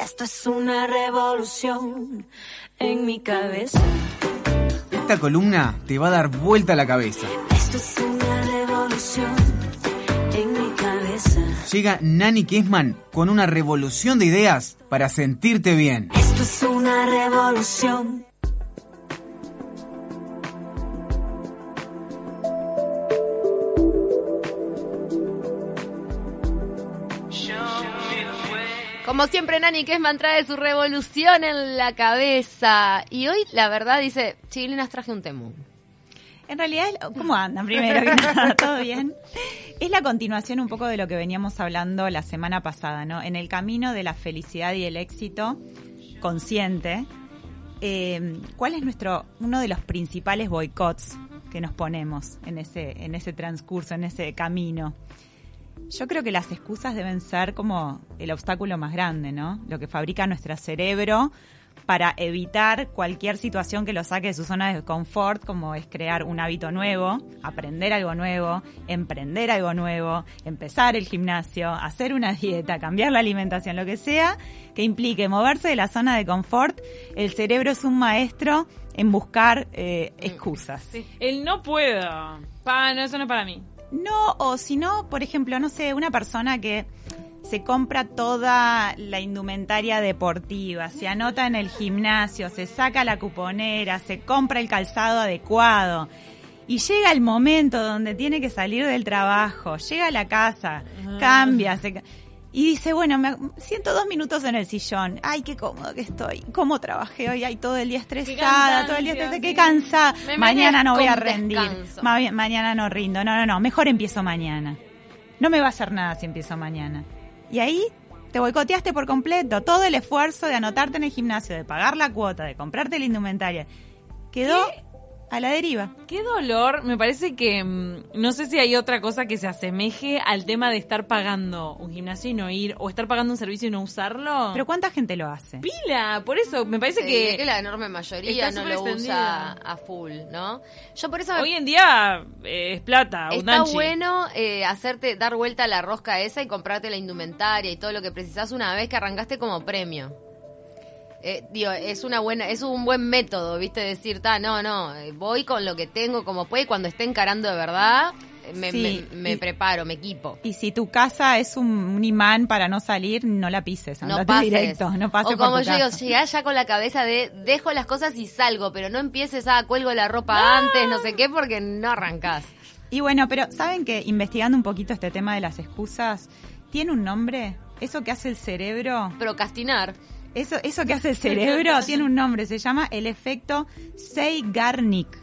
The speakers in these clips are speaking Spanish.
Esto es una revolución en mi cabeza. Esta columna te va a dar vuelta a la cabeza. Esto es una revolución en mi cabeza. Llega Nani Kessman con una revolución de ideas para sentirte bien. Esto es una revolución. Como siempre, Nani Kessman trae su revolución en la cabeza. Y hoy, la verdad, dice, Chilinas traje un temú. En realidad, ¿cómo andan? Primero ¿todo bien? Es la continuación un poco de lo que veníamos hablando la semana pasada, ¿no? En el camino de la felicidad y el éxito consciente, eh, ¿cuál es nuestro uno de los principales boicots que nos ponemos en ese en ese transcurso, en ese camino? Yo creo que las excusas deben ser como el obstáculo más grande, ¿no? Lo que fabrica nuestro cerebro para evitar cualquier situación que lo saque de su zona de confort, como es crear un hábito nuevo, aprender algo nuevo, emprender algo nuevo, empezar el gimnasio, hacer una dieta, cambiar la alimentación, lo que sea que implique moverse de la zona de confort, el cerebro es un maestro en buscar eh, excusas. El no puedo. Pa, no, eso no es para mí. No, o si no, por ejemplo, no sé, una persona que se compra toda la indumentaria deportiva, se anota en el gimnasio, se saca la cuponera, se compra el calzado adecuado. Y llega el momento donde tiene que salir del trabajo, llega a la casa, cambia, se y dice, bueno, me siento dos minutos en el sillón. Ay, qué cómodo que estoy. ¿Cómo trabajé hoy? Ay, todo el día estresada, todo el día estresada, qué cansada. Me Mañana no voy a rendir. Ma- mañana no rindo. No, no, no. Mejor empiezo mañana. No me va a hacer nada si empiezo mañana. Y ahí te boicoteaste por completo. Todo el esfuerzo de anotarte en el gimnasio, de pagar la cuota, de comprarte la indumentaria, quedó a la deriva. Qué dolor. Me parece que mm, no sé si hay otra cosa que se asemeje al tema de estar pagando un gimnasio y no ir, o estar pagando un servicio y no usarlo. Pero ¿cuánta gente lo hace? pila, por eso me parece Sí, que, que la enorme mayoría no lo usa a full, ¿no? Yo por eso hoy en día eh, es plata, Está bueno eh, hacerte dar vuelta a la rosca esa y comprarte la indumentaria y todo lo que precisas una vez que arrancaste como premio. Eh, digo, es una buena, es un buen método, viste, decir, ta, no, no, eh, voy con lo que tengo como puede, y cuando esté encarando de verdad, eh, me, Sí, me- me y- preparo, me equipo. Y si tu casa es un, un imán para no salir, no la pises. No Andate pases. directo. No pases o por como tu yo digo, casa. llegás ya con la cabeza de dejo las cosas y salgo, pero no empieces a cuelgo la ropa antes, no sé qué, porque no arrancás. Y bueno, pero ¿saben que investigando un poquito este tema de las excusas, tiene un nombre? Eso que hace el cerebro, Procrastinar. Eso, eso que hace el cerebro tiene un nombre, se llama el efecto Zeigarnik.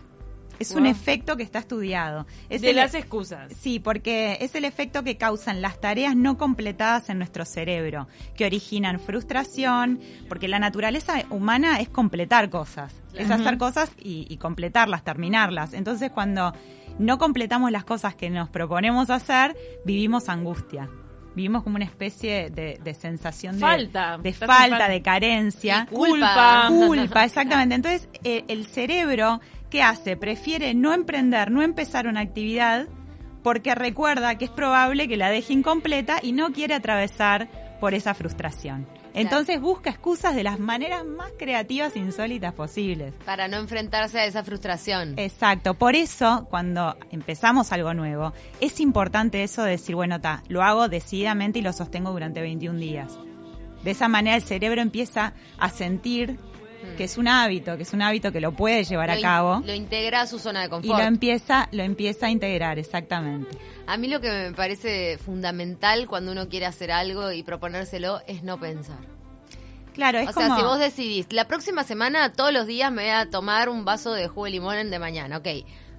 Es un efecto que está estudiado. Es de el- las excusas. Sí, porque es el efecto que causan las tareas no completadas en nuestro cerebro, que originan frustración, porque la naturaleza humana es completar cosas, es hacer cosas y, y completarlas, terminarlas. Entonces, cuando no completamos las cosas que nos proponemos hacer, vivimos angustia. Vivimos como una especie de, de sensación de Falta. de falta, falta. de carencia. Y culpa. Culpa, exactamente. Entonces, eh, el cerebro, ¿qué hace? Prefiere no emprender, no empezar una actividad porque recuerda que es probable que la deje incompleta y no quiere atravesar por esa frustración. Entonces busca excusas de las maneras más creativas e insólitas posibles. Para no enfrentarse a esa frustración. Exacto, por eso cuando empezamos algo nuevo, es importante eso de decir, bueno, ta, lo hago decididamente y lo sostengo durante 21 días. De esa manera el cerebro empieza a sentir que es un hábito, que es un hábito que lo puede llevar Lo a in- cabo Lo integra a su zona de y confort. lo empieza, lo empieza a integrar, exactamente. A mí lo que me parece fundamental cuando uno quiere hacer algo y proponérselo es no pensar. Claro, es o como sea, si vos decidís, la próxima semana todos los días me voy a tomar un vaso de jugo de limón de mañana, ok.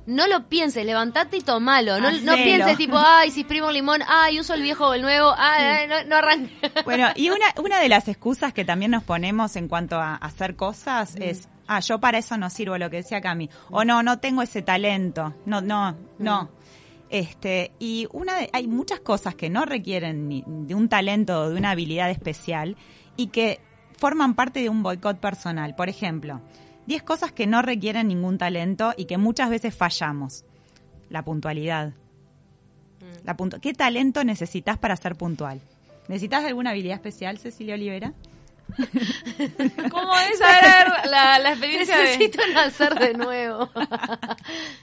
No lo pienses, levantate y tomalo. No, no Hacelo. pienses tipo, ay, si exprimo un limón, ay, uso el viejo o el nuevo, ay, no, no arranque. Bueno, y una, una de las excusas que también nos ponemos en cuanto a hacer cosas es, ah, yo para eso no sirvo, lo que decía Cami. O no, no tengo ese talento. No, no, no. Este, y una de, hay muchas cosas que no requieren ni de un talento o de una habilidad especial y que forman parte de un boicot personal. Por ejemplo, 10 cosas que no requieren ningún talento y que muchas veces fallamos. La puntualidad. La puntu- ¿Qué talento necesitas para ser puntual? ¿Necesitas alguna habilidad especial, Cecilia Olivera? ¿Cómo es? A ver, la, la experiencia de... Necesito nacer de nuevo.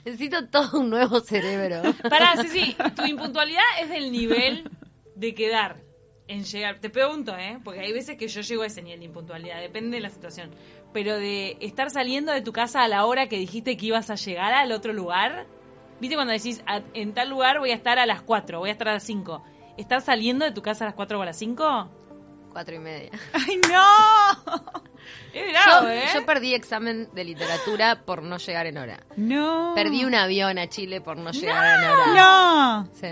Necesito todo un nuevo cerebro. Pará, sí, sí, tu impuntualidad es del nivel de quedar en llegar. Te pregunto, ¿eh? Porque hay veces que yo llego a ese nivel de impuntualidad, depende de la situación. Pero de estar saliendo de tu casa a la hora que dijiste que ibas a llegar al otro lugar. ¿Viste cuando decís, "A- en tal lugar voy a estar a las 4, voy a estar a las 5? ¿Estar saliendo de tu casa a las 4 o a las 5? Cuatro y media. ¡Ay, no! Es bravo, Yo, ¿eh? yo perdí examen de literatura por no llegar en hora. No. Perdí un avión a Chile por no llegar en hora. No. Sí.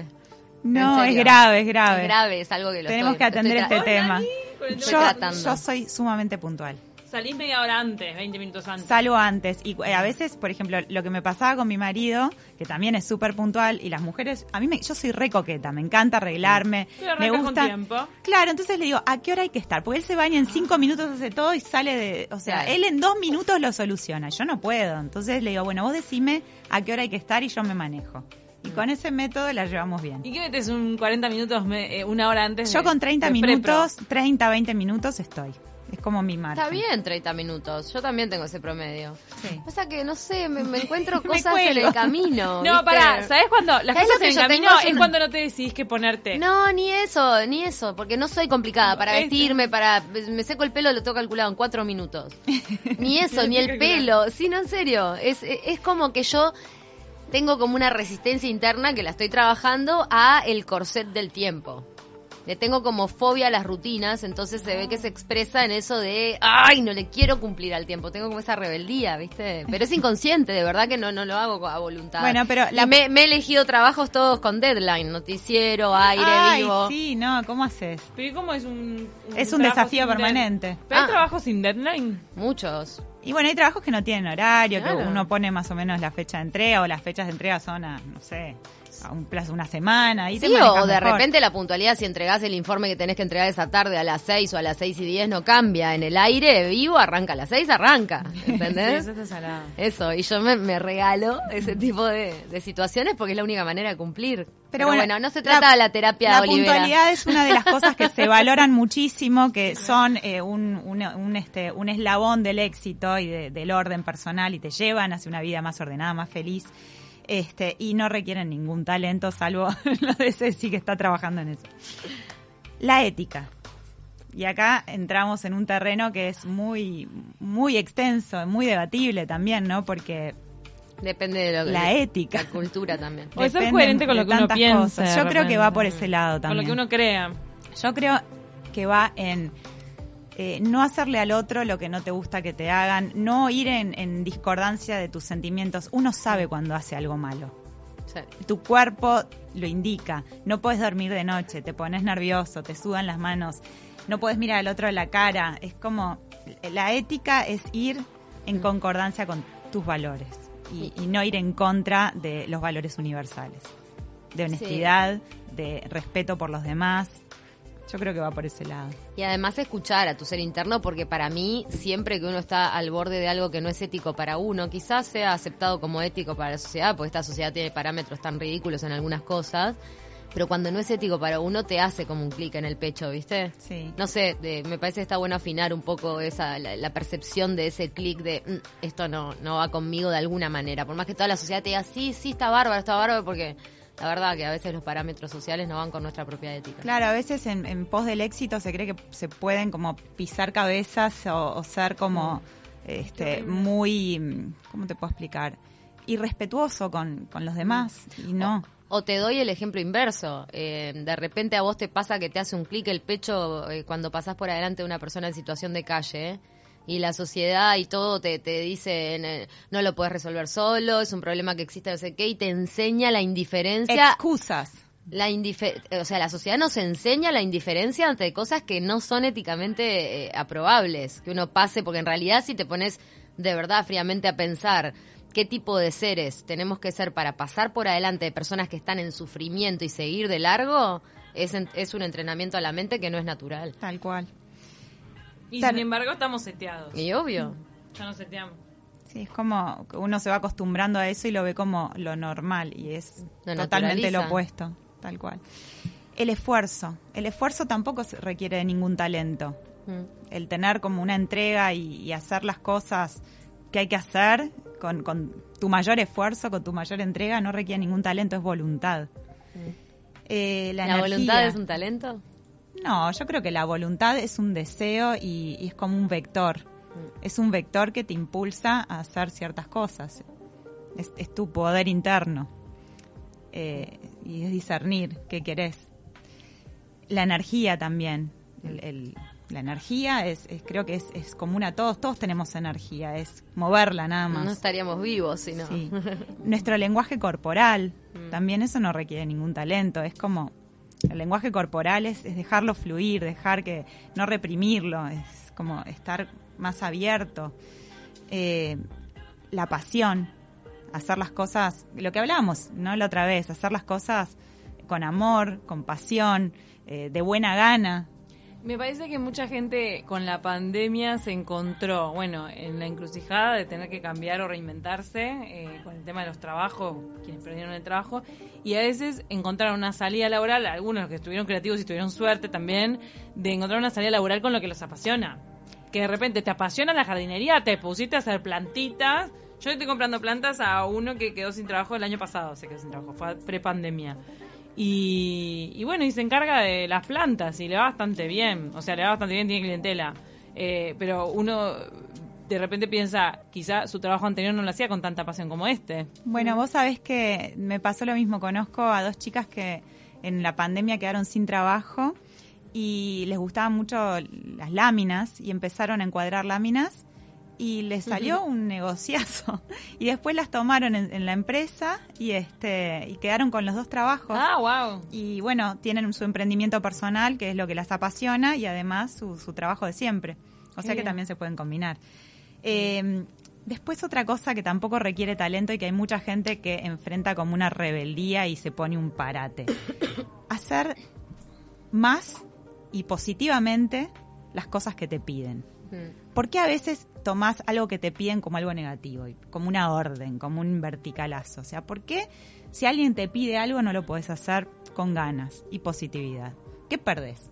No, es grave, es grave. Es grave, es algo que lo Tenemos estoy- que atender estoy este tema. Yo, yo soy sumamente puntual. Salís media hora antes, 20 minutos antes. Salgo antes. Y eh, a veces, por ejemplo, lo que me pasaba con mi marido, que también es súper puntual, y las mujeres, a mí me, yo soy re coqueta, me encanta arreglarme, Tú me arrancas con gusta. tiempo. Claro, entonces le digo, ¿a qué hora hay que estar? Porque él se baña en cinco minutos, hace todo y sale de. O sea, él en dos minutos lo soluciona. Yo no puedo. Entonces le digo, bueno, vos decime a qué hora hay que estar y yo me manejo. Y con ese método la llevamos bien. ¿Y qué metes un 40 minutos, me- eh, una hora antes? Yo de- con 30 de prepro? minutos, 30, 20 minutos estoy. Es como mi margen. Está bien 30 minutos. Yo también tengo ese promedio. Sí. Pasa que, no sé, me, me encuentro Me cosas en el camino. No, ¿viste? pará, ¿sabes cuando las ¿Sabés cosas en el camino? Es una- cuando no te decidís qué ponerte? No, ni eso, ni eso, porque no soy complicada para Este. vestirme, para me seco el pelo, lo tengo calculado en cuatro minutos. Ni eso, ni el pelo, sí, no, en serio, es, es como que yo tengo como una resistencia interna que la estoy trabajando a el corset del tiempo. Le tengo como fobia a las rutinas, entonces se ve que se expresa en eso de, ay, no le quiero cumplir al tiempo, tengo como esa rebeldía, ¿viste? Pero es inconsciente, de verdad que no, no lo hago a voluntad. Bueno, pero la- me, me he elegido trabajos todos con deadline, noticiero, aire Ay, vivo. sí, no, ¿cómo haces? Pero ¿y ¿cómo es un, Es un desafío permanente. ¿Pero hay Ah. trabajo sin deadline? Muchos. Y bueno, hay trabajos que no tienen horario, Claro. que uno pone más o menos la fecha de entrega o las fechas de entrega son a, no sé, a un plazo, una semana. Y Sí, o de mejor. repente la puntualidad, si entregás el informe que tenés que entregar esa tarde a las 6 o a las 6 y 10 no cambia. En el aire vivo arranca a las 6, arranca. Sí, ¿Entendés? eso está salado. Eso, y yo me, me regalo ese tipo de, de situaciones porque es la única manera de cumplir. Pero, bueno, no se trata de la terapia La Olivera. puntualidad es una de las cosas que se valoran muchísimo, que son eh, un, un, un, este, un eslabón del éxito y de- del orden personal y te llevan hacia una vida más ordenada, más feliz. Este, y no requieren ningún talento, salvo lo de Ceci que está trabajando en eso. La ética. Y acá entramos en un terreno que es muy, muy extenso, muy debatible también, ¿no? Porque Depende de lo que... la ética. La cultura también. O ser depende coherente con lo que uno tantas piensa. cosas. Yo creo que va por ese lado Con también. lo que uno crea. Yo creo que va en eh, no hacerle al otro lo que no te gusta que te hagan, no ir en, en discordancia de tus sentimientos. Uno sabe cuando hace algo malo. Sí. Tu cuerpo lo indica. No puedes dormir de noche, te pones nervioso, te sudan las manos, no puedes mirar al otro a la cara. Es como la ética es ir en concordancia con tus valores y, y no ir en contra de los valores universales, de honestidad, de respeto por los demás. Yo creo que va por ese lado. Y además escuchar a tu ser interno, porque para mí, siempre que uno está al borde de algo que no es ético para uno, quizás sea aceptado como ético para la sociedad, porque esta sociedad tiene parámetros tan ridículos en algunas cosas, pero cuando no es ético para uno, te hace como un clic en el pecho, ¿viste? Sí. No sé, de- me parece que está bueno afinar un poco esa la, la percepción de ese clic de "Mm, esto no, no va conmigo de alguna manera. Por más que toda la sociedad te diga, sí, sí, está bárbaro, está bárbaro, porque la verdad que a veces los parámetros sociales no van con nuestra propia ética. Claro, a veces en, en pos del éxito se cree que se pueden como pisar cabezas o, o ser como este muy, mm, ¿cómo te puedo explicar? Irrespetuoso con, con los demás y no. O te doy el ejemplo inverso. Eh, de repente a vos te pasa que te hace un clic el pecho eh, cuando pasás por adelante de una persona en situación de calle. ¿eh? Y la sociedad y todo te, te dicen, eh, no lo puedes resolver solo, es un problema que existe, no sé qué, y te enseña la indiferencia. Excusas. La indife- o sea, la sociedad nos enseña la indiferencia ante cosas que no son éticamente eh, aprobables. Que uno pase, porque en realidad si te pones de verdad fríamente a pensar qué tipo de seres tenemos que ser para pasar por adelante de personas que están en sufrimiento y seguir de largo, es, en- es un entrenamiento a la mente que no es natural. Tal cual. Y sin embargo estamos seteados. Y obvio. Ya nos seteamos. Sí, es como que uno se va acostumbrando a eso y lo ve como lo normal y es Lo totalmente lo opuesto, tal cual. El esfuerzo. El esfuerzo tampoco se requiere de ningún talento. Mm. El tener como una entrega y, y hacer las cosas que hay que hacer con, con tu mayor esfuerzo, con tu mayor entrega, no requiere ningún talento, es voluntad. Eh, la ¿La, voluntad es un talento? No, yo creo que la voluntad es un deseo y, y es como un vector. Es un vector que te impulsa a hacer ciertas cosas. Es, es tu poder interno. Eh, y es discernir qué querés. La energía también. El- el- la energía es, es- creo que es, es común a todos. Todos tenemos energía. Es moverla nada más. No estaríamos vivos si no. Sí. Nuestro lenguaje corporal, también eso no requiere ningún talento, es como el lenguaje corporal es, es dejarlo fluir, dejar que no reprimirlo, es como estar más abierto. Eh, la pasión, hacer las cosas, lo que hablábamos, ¿no? La otra vez, hacer las cosas con amor, con pasión, eh, de buena gana. Me parece que mucha gente con la pandemia se encontró, bueno, en la encrucijada de tener que cambiar o reinventarse eh, con el tema de los trabajos, quienes perdieron el trabajo, y a veces encontraron una salida laboral, algunos que estuvieron creativos y tuvieron suerte también, de encontrar una salida laboral con lo que los apasiona. Que de repente te apasiona la jardinería, te pusiste a hacer plantitas. Yo estoy comprando plantas a uno que quedó sin trabajo el año pasado, se quedó sin trabajo, fue pre-pandemia. Y, y bueno, y se encarga de las plantas y le va bastante bien. O sea, le va bastante bien, tiene clientela. Eh, pero uno de repente piensa, quizá su trabajo anterior no lo hacía con tanta pasión como este. Bueno, vos sabés que me pasó lo mismo. Conozco a dos chicas que en la pandemia quedaron sin trabajo y les gustaban mucho las láminas y empezaron a encuadrar láminas y les salió un negociazo. Y después las tomaron en, en la empresa y este y quedaron con los dos trabajos. Ah, wow. y bueno tienen su emprendimiento personal que es lo que las apasiona y además su, su trabajo de siempre. O Qué sea que bien. también se pueden combinar. Eh, después otra cosa que tampoco requiere talento y que hay mucha gente que enfrenta como una rebeldía y se pone un parate. Hacer más y positivamente las cosas que te piden Mm. ¿Por qué a veces tomás algo que te piden como algo negativo, y como una orden, como un verticalazo? O sea, ¿por qué si alguien te pide algo no lo podés hacer con ganas y positividad? ¿Qué perdés?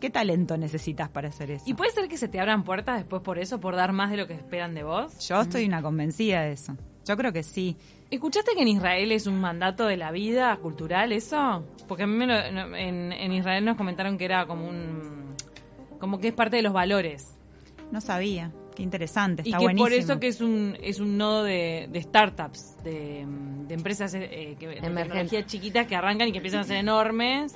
¿Qué talento necesitas para hacer eso? ¿Y puede ser que se te abran puertas después por eso, por dar más de lo que esperan de vos? Yo estoy una convencida de eso. Yo creo que sí. ¿Escuchaste que en Israel es un mandato de la vida cultural eso? Porque a mí me lo- en, en Israel nos comentaron que era como un... como que es parte de los valores. No sabía. Qué interesante. Y Está que buenísimo. por eso que es un, es un nodo de, de startups, de, mm, de empresas eh, que, de tecnología chiquitas que arrancan y que empiezan a ser enormes.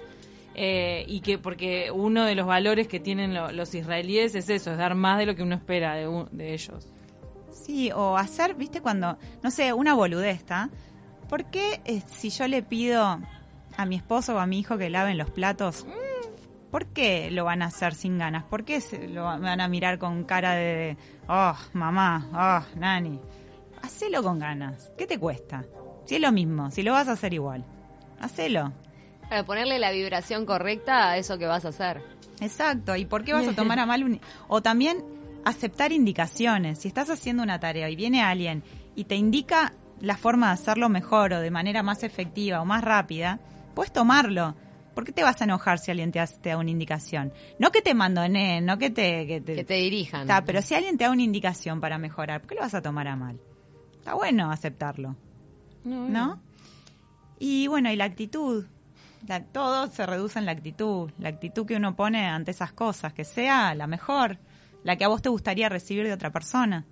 eh, y que porque uno de los valores que tienen lo- los israelíes es eso, es dar más de lo que uno espera de, un- de ellos. Sí, o hacer, viste, cuando, no sé, una boludez, ¿está? ¿Por qué eh, si yo le pido a mi esposo o a mi hijo que laven los platos, ¿por qué lo van a hacer sin ganas? ¿Por qué se lo van- a mirar con cara de, oh, mamá, oh, nani? Hacelo con ganas. ¿Qué te cuesta? Si es lo mismo, si lo vas a hacer igual, hacelo. Para ponerle la vibración correcta a eso que vas a hacer. Exacto, ¿y por qué vas a tomar a mal un... O también aceptar indicaciones. Si estás haciendo una tarea y viene alguien y te indica la forma de hacerlo mejor o de manera más efectiva o más rápida, puedes tomarlo. ¿Por qué te vas a enojar si alguien te, hace, te da una indicación? No que te mandoneen, no que te... Que te, Que te dirijan. Está, pero si alguien te da una indicación para mejorar, ¿por qué lo vas a tomar a mal? Está bueno aceptarlo. ¿no? Y bueno, y la actitud. La- todo se reduce en la actitud. La actitud que uno pone ante esas cosas, que sea la mejor, la que a vos te gustaría recibir de otra persona.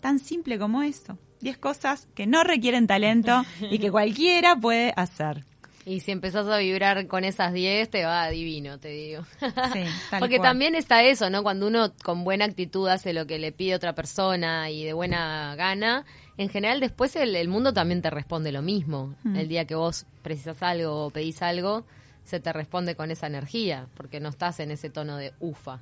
Tan simple como eso. Diez cosas que no requieren talento y que cualquiera puede hacer. Y si empezás a vibrar con esas 10, te va divino, te digo. Sí, tal Porque cual. también está eso, ¿no? Cuando uno con buena actitud hace lo que le pide otra persona y de buena gana, en general después el, el mundo también te responde lo mismo. Mm. El día que vos precisas algo o pedís algo, se te responde con esa energía, porque no estás en ese tono de ufa.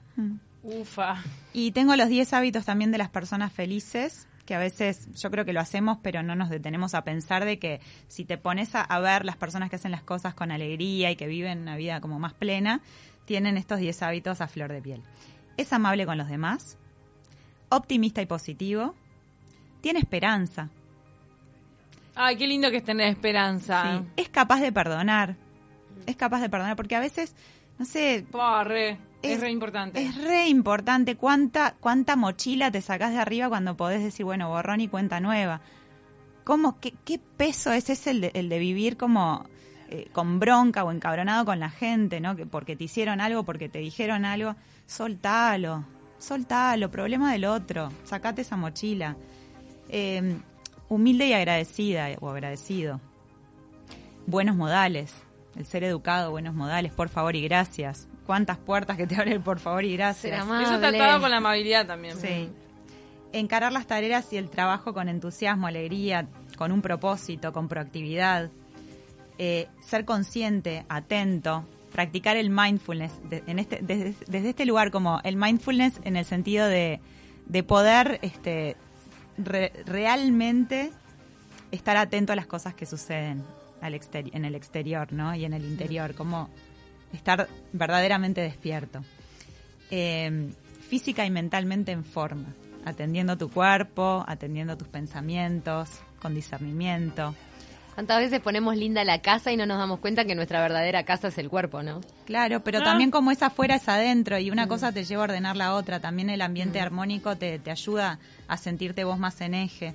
Ufa. Y tengo los 10 hábitos también de las personas felices, que a veces yo creo que lo hacemos, pero no nos detenemos a pensar de que si te pones a, a ver las personas que hacen las cosas con alegría y que viven una vida como más plena, tienen estos 10 hábitos a flor de piel. Es amable con los demás, optimista y positivo, tiene esperanza, Ay, qué lindo que es tener esperanza. sí, es capaz de perdonar, es capaz de perdonar, porque a veces, no sé, Porre. Es, re importante. Es re importante cuánta, cuánta mochila te sacás de arriba cuando podés decir, bueno, borrón y cuenta nueva. ¿Cómo, qué, qué peso es ese el de, el de vivir como eh, con bronca o encabronado con la gente, ¿no? Que porque te hicieron algo, porque te dijeron algo, soltalo, soltalo, problema del otro, sacate esa mochila. Eh, humilde y agradecida o agradecido. Buenos modales, el ser educado, buenos modales, por favor y gracias. Cuántas puertas que te abren el por favor y gracias. Eso tratado con la amabilidad también. Sí. Encarar las tareas y el trabajo con entusiasmo, alegría, con un propósito, con proactividad. Eh, ser consciente, atento, practicar el mindfulness de- en este, desde, desde este lugar como el mindfulness en el sentido de, de poder este, re- realmente estar atento a las cosas que suceden al en el exterior ¿no? y en el interior, como estar verdaderamente despierto eh, física y mentalmente en forma, atendiendo tu cuerpo, atendiendo tus pensamientos, con discernimiento. ¿Cuántas veces ponemos linda la casa y no nos damos cuenta que nuestra verdadera casa es el cuerpo, no? Claro, pero Ah. también como es afuera es adentro y una cosa te lleva a ordenar la otra. También el ambiente armónico te, te ayuda a sentirte vos más en eje.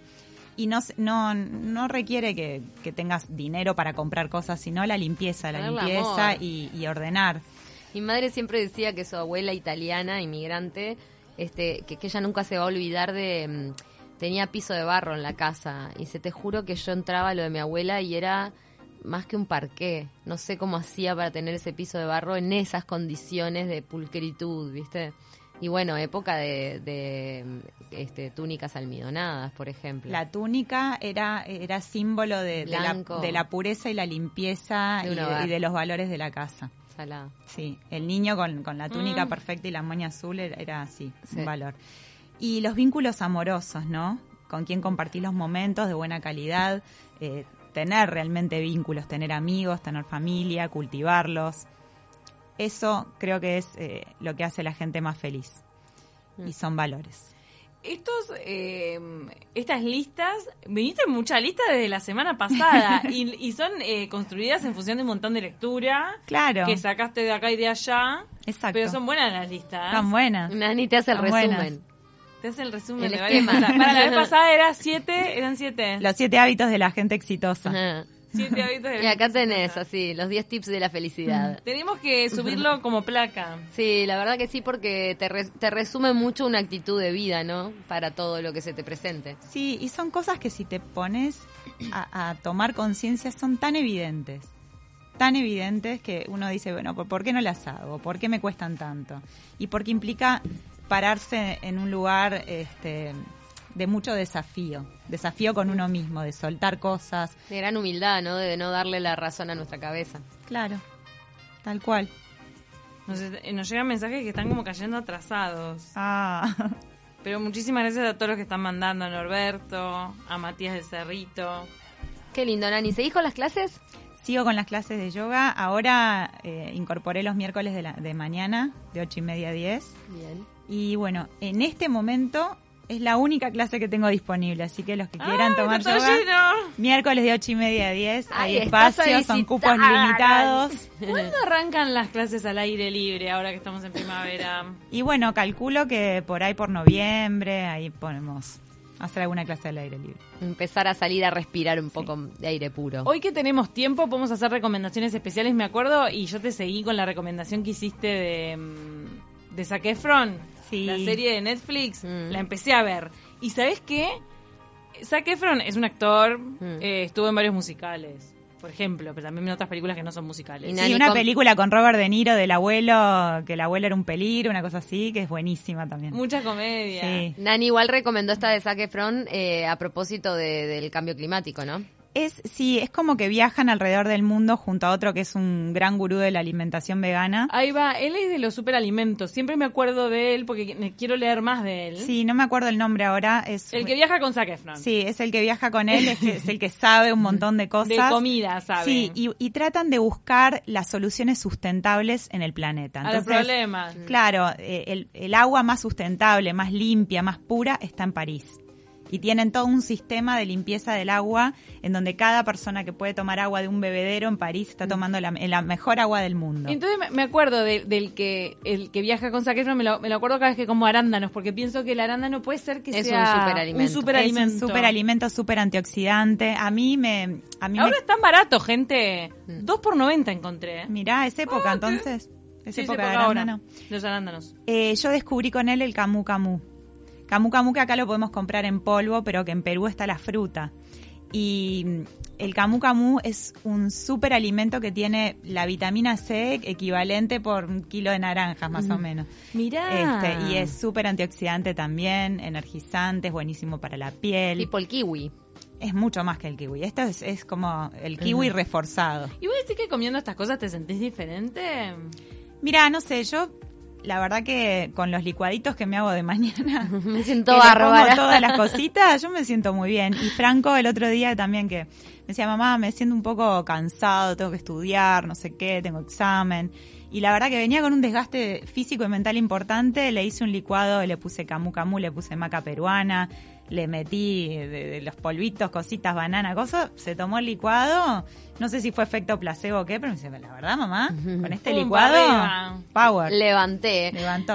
Y no, no, no requiere que, que tengas dinero para comprar cosas, sino la limpieza, la limpieza y ordenar. Mi madre siempre decía que su abuela italiana, inmigrante, este, que, que ella nunca se va a olvidar de... mm, tenía piso de barro en la casa y se te juro que yo entraba a lo de mi abuela y era más que un parqué. No sé cómo hacía para tener ese piso de barro en esas condiciones de pulcritud, ¿viste? Y bueno, época de, de, este, túnicas almidonadas, por ejemplo. La túnica era, era símbolo de, de la, de la pureza y la limpieza y de, hogar. y de los valores de la casa. Salada. Sí, el niño con, con la túnica Mm. perfecta y la moña azul era, era así, Sí. un valor. Y los vínculos amorosos, ¿no? Con quien compartís los momentos de buena calidad, eh, tener realmente vínculos, tener amigos, tener familia, cultivarlos. Eso creo que es eh, lo que hace a la gente más feliz. Mm. Y son valores. Estos, eh, estas listas, viniste en mucha lista desde la semana pasada y, y son eh, construidas en función de un montón de lectura Claro, que sacaste de acá y de allá. exacto. Pero son buenas las listas. Están buenas. Nani te hace el buenas. resumen. Te hace el resumen El de varias cosas. Para la vez pasada era siete, eran siete. Los siete hábitos de la gente exitosa. Ajá. Siete hábitos de Y acá tenés así, los 10 tips de la felicidad. Tenemos que subirlo como placa. Sí, la verdad que sí, porque te, re- te resume mucho una actitud de vida, ¿no? Para todo lo que se te presente. Sí, y son cosas que si te pones a, a tomar conciencia son tan evidentes, tan evidentes que uno dice, bueno, ¿por, por qué no las hago? ¿Por qué me cuestan tanto? Y porque implica pararse en un lugar este, de mucho desafío, desafío con uno mismo, de soltar cosas. De gran humildad, ¿no? De no darle la razón a nuestra cabeza. Claro, tal cual. Nos, eh, nos llegan mensajes que están como cayendo atrasados. Ah, Pero muchísimas gracias a todos los que están mandando, a Norberto, a Matías del Cerrito. Qué lindo, Nani. ¿Seguís con las clases? sigo con las clases de yoga. Ahora eh, incorporé los miércoles de, la, de mañana, de ocho y media a 10. Bien. Y bueno, en este momento es la única clase que tengo disponible, así que los que quieran ¡Ay, tomar yoga, lleno! miércoles de ocho y media a 10, Ay, hay estás a espacio, son cupos limitados. ¿Cuándo arrancan las clases al aire libre ahora que estamos en primavera? Y bueno, calculo que por ahí por noviembre, ahí podemos hacer alguna clase al aire libre. Empezar a salir a respirar un poco de aire puro. Hoy que tenemos tiempo podemos hacer recomendaciones especiales, me acuerdo, y yo te seguí con la recomendación que hiciste de, mm, de Zac Efron, Sí. la serie de Netflix, Mm. la empecé a ver. ¿Y sabes qué? Zac Efron es un actor, Mm. eh, estuvo en varios musicales, por ejemplo, pero también en otras películas que no son musicales. Y Sí, una película con Robert De Niro del abuelo, que el abuelo era un peligro, una cosa así, que es buenísima también. Mucha comedia. Sí. Nani igual recomendó esta de Zac Efron eh, a propósito de- del cambio climático, ¿no? Es, sí, es como que viajan alrededor del mundo junto a otro que es un gran gurú de la alimentación vegana. Ahí va, él es de los superalimentos, siempre me acuerdo de él porque qu- quiero leer más de él. Sí, no me acuerdo el nombre ahora. Es, El que viaja con Zac Efron. Sí, es el que viaja con él, es, que- es el que sabe un montón de cosas. De comida, ¿sabe? Sí, y, y tratan de buscar las soluciones sustentables en el planeta. a los Entonces, problemas. Claro, eh, el, el agua más sustentable, más limpia, más pura está en París. Y tienen todo un sistema de limpieza del agua en donde cada persona que puede tomar agua de un bebedero en París está tomando la, la mejor agua del mundo. Entonces me- acuerdo de- del que el que viaja con Zac Efron, me lo, me lo acuerdo cada vez que como arándanos, porque pienso que el arándano puede ser que Es sea un superalimento. un superalimento. Es un superalimento, súper antioxidante. A mí me... A mí Ahora me, es tan barato, gente. Mm. 2 por 90 encontré. Mirá, es época Ah, entonces. Es Sí, es época de ahora. arándano. Los arándanos. Eh, yo descubrí con él el camu camu. Camu camu que acá lo podemos comprar en polvo, pero que en Perú está la fruta. Y el camu camu es un súper alimento que tiene la vitamina C equivalente por un kilo de naranjas, más o menos. Mirá. Este, y es súper antioxidante también, energizante, es buenísimo para la piel. Tipo el kiwi. Es mucho más que el kiwi. Esto es, es como el kiwi reforzado. ¿Y vos decís que comiendo estas cosas te sentís diferente? Mira, no sé, yo la verdad que con los licuaditos que me hago de mañana, Me siento bárbara. todas las cositas, yo me siento muy bien. Y Franco el otro día también que me decía, mamá, me siento un poco cansado, tengo que estudiar, no sé qué, tengo examen. Y la verdad que venía con un desgaste físico y mental importante, le hice un licuado, le puse camu camu, le puse maca peruana, le metí de, de los polvitos, cositas, banana, cosas, se tomó el licuado, no sé si fue efecto placebo o qué, pero me dice, la verdad mamá, con este licuado, power. Levanté. Levantó.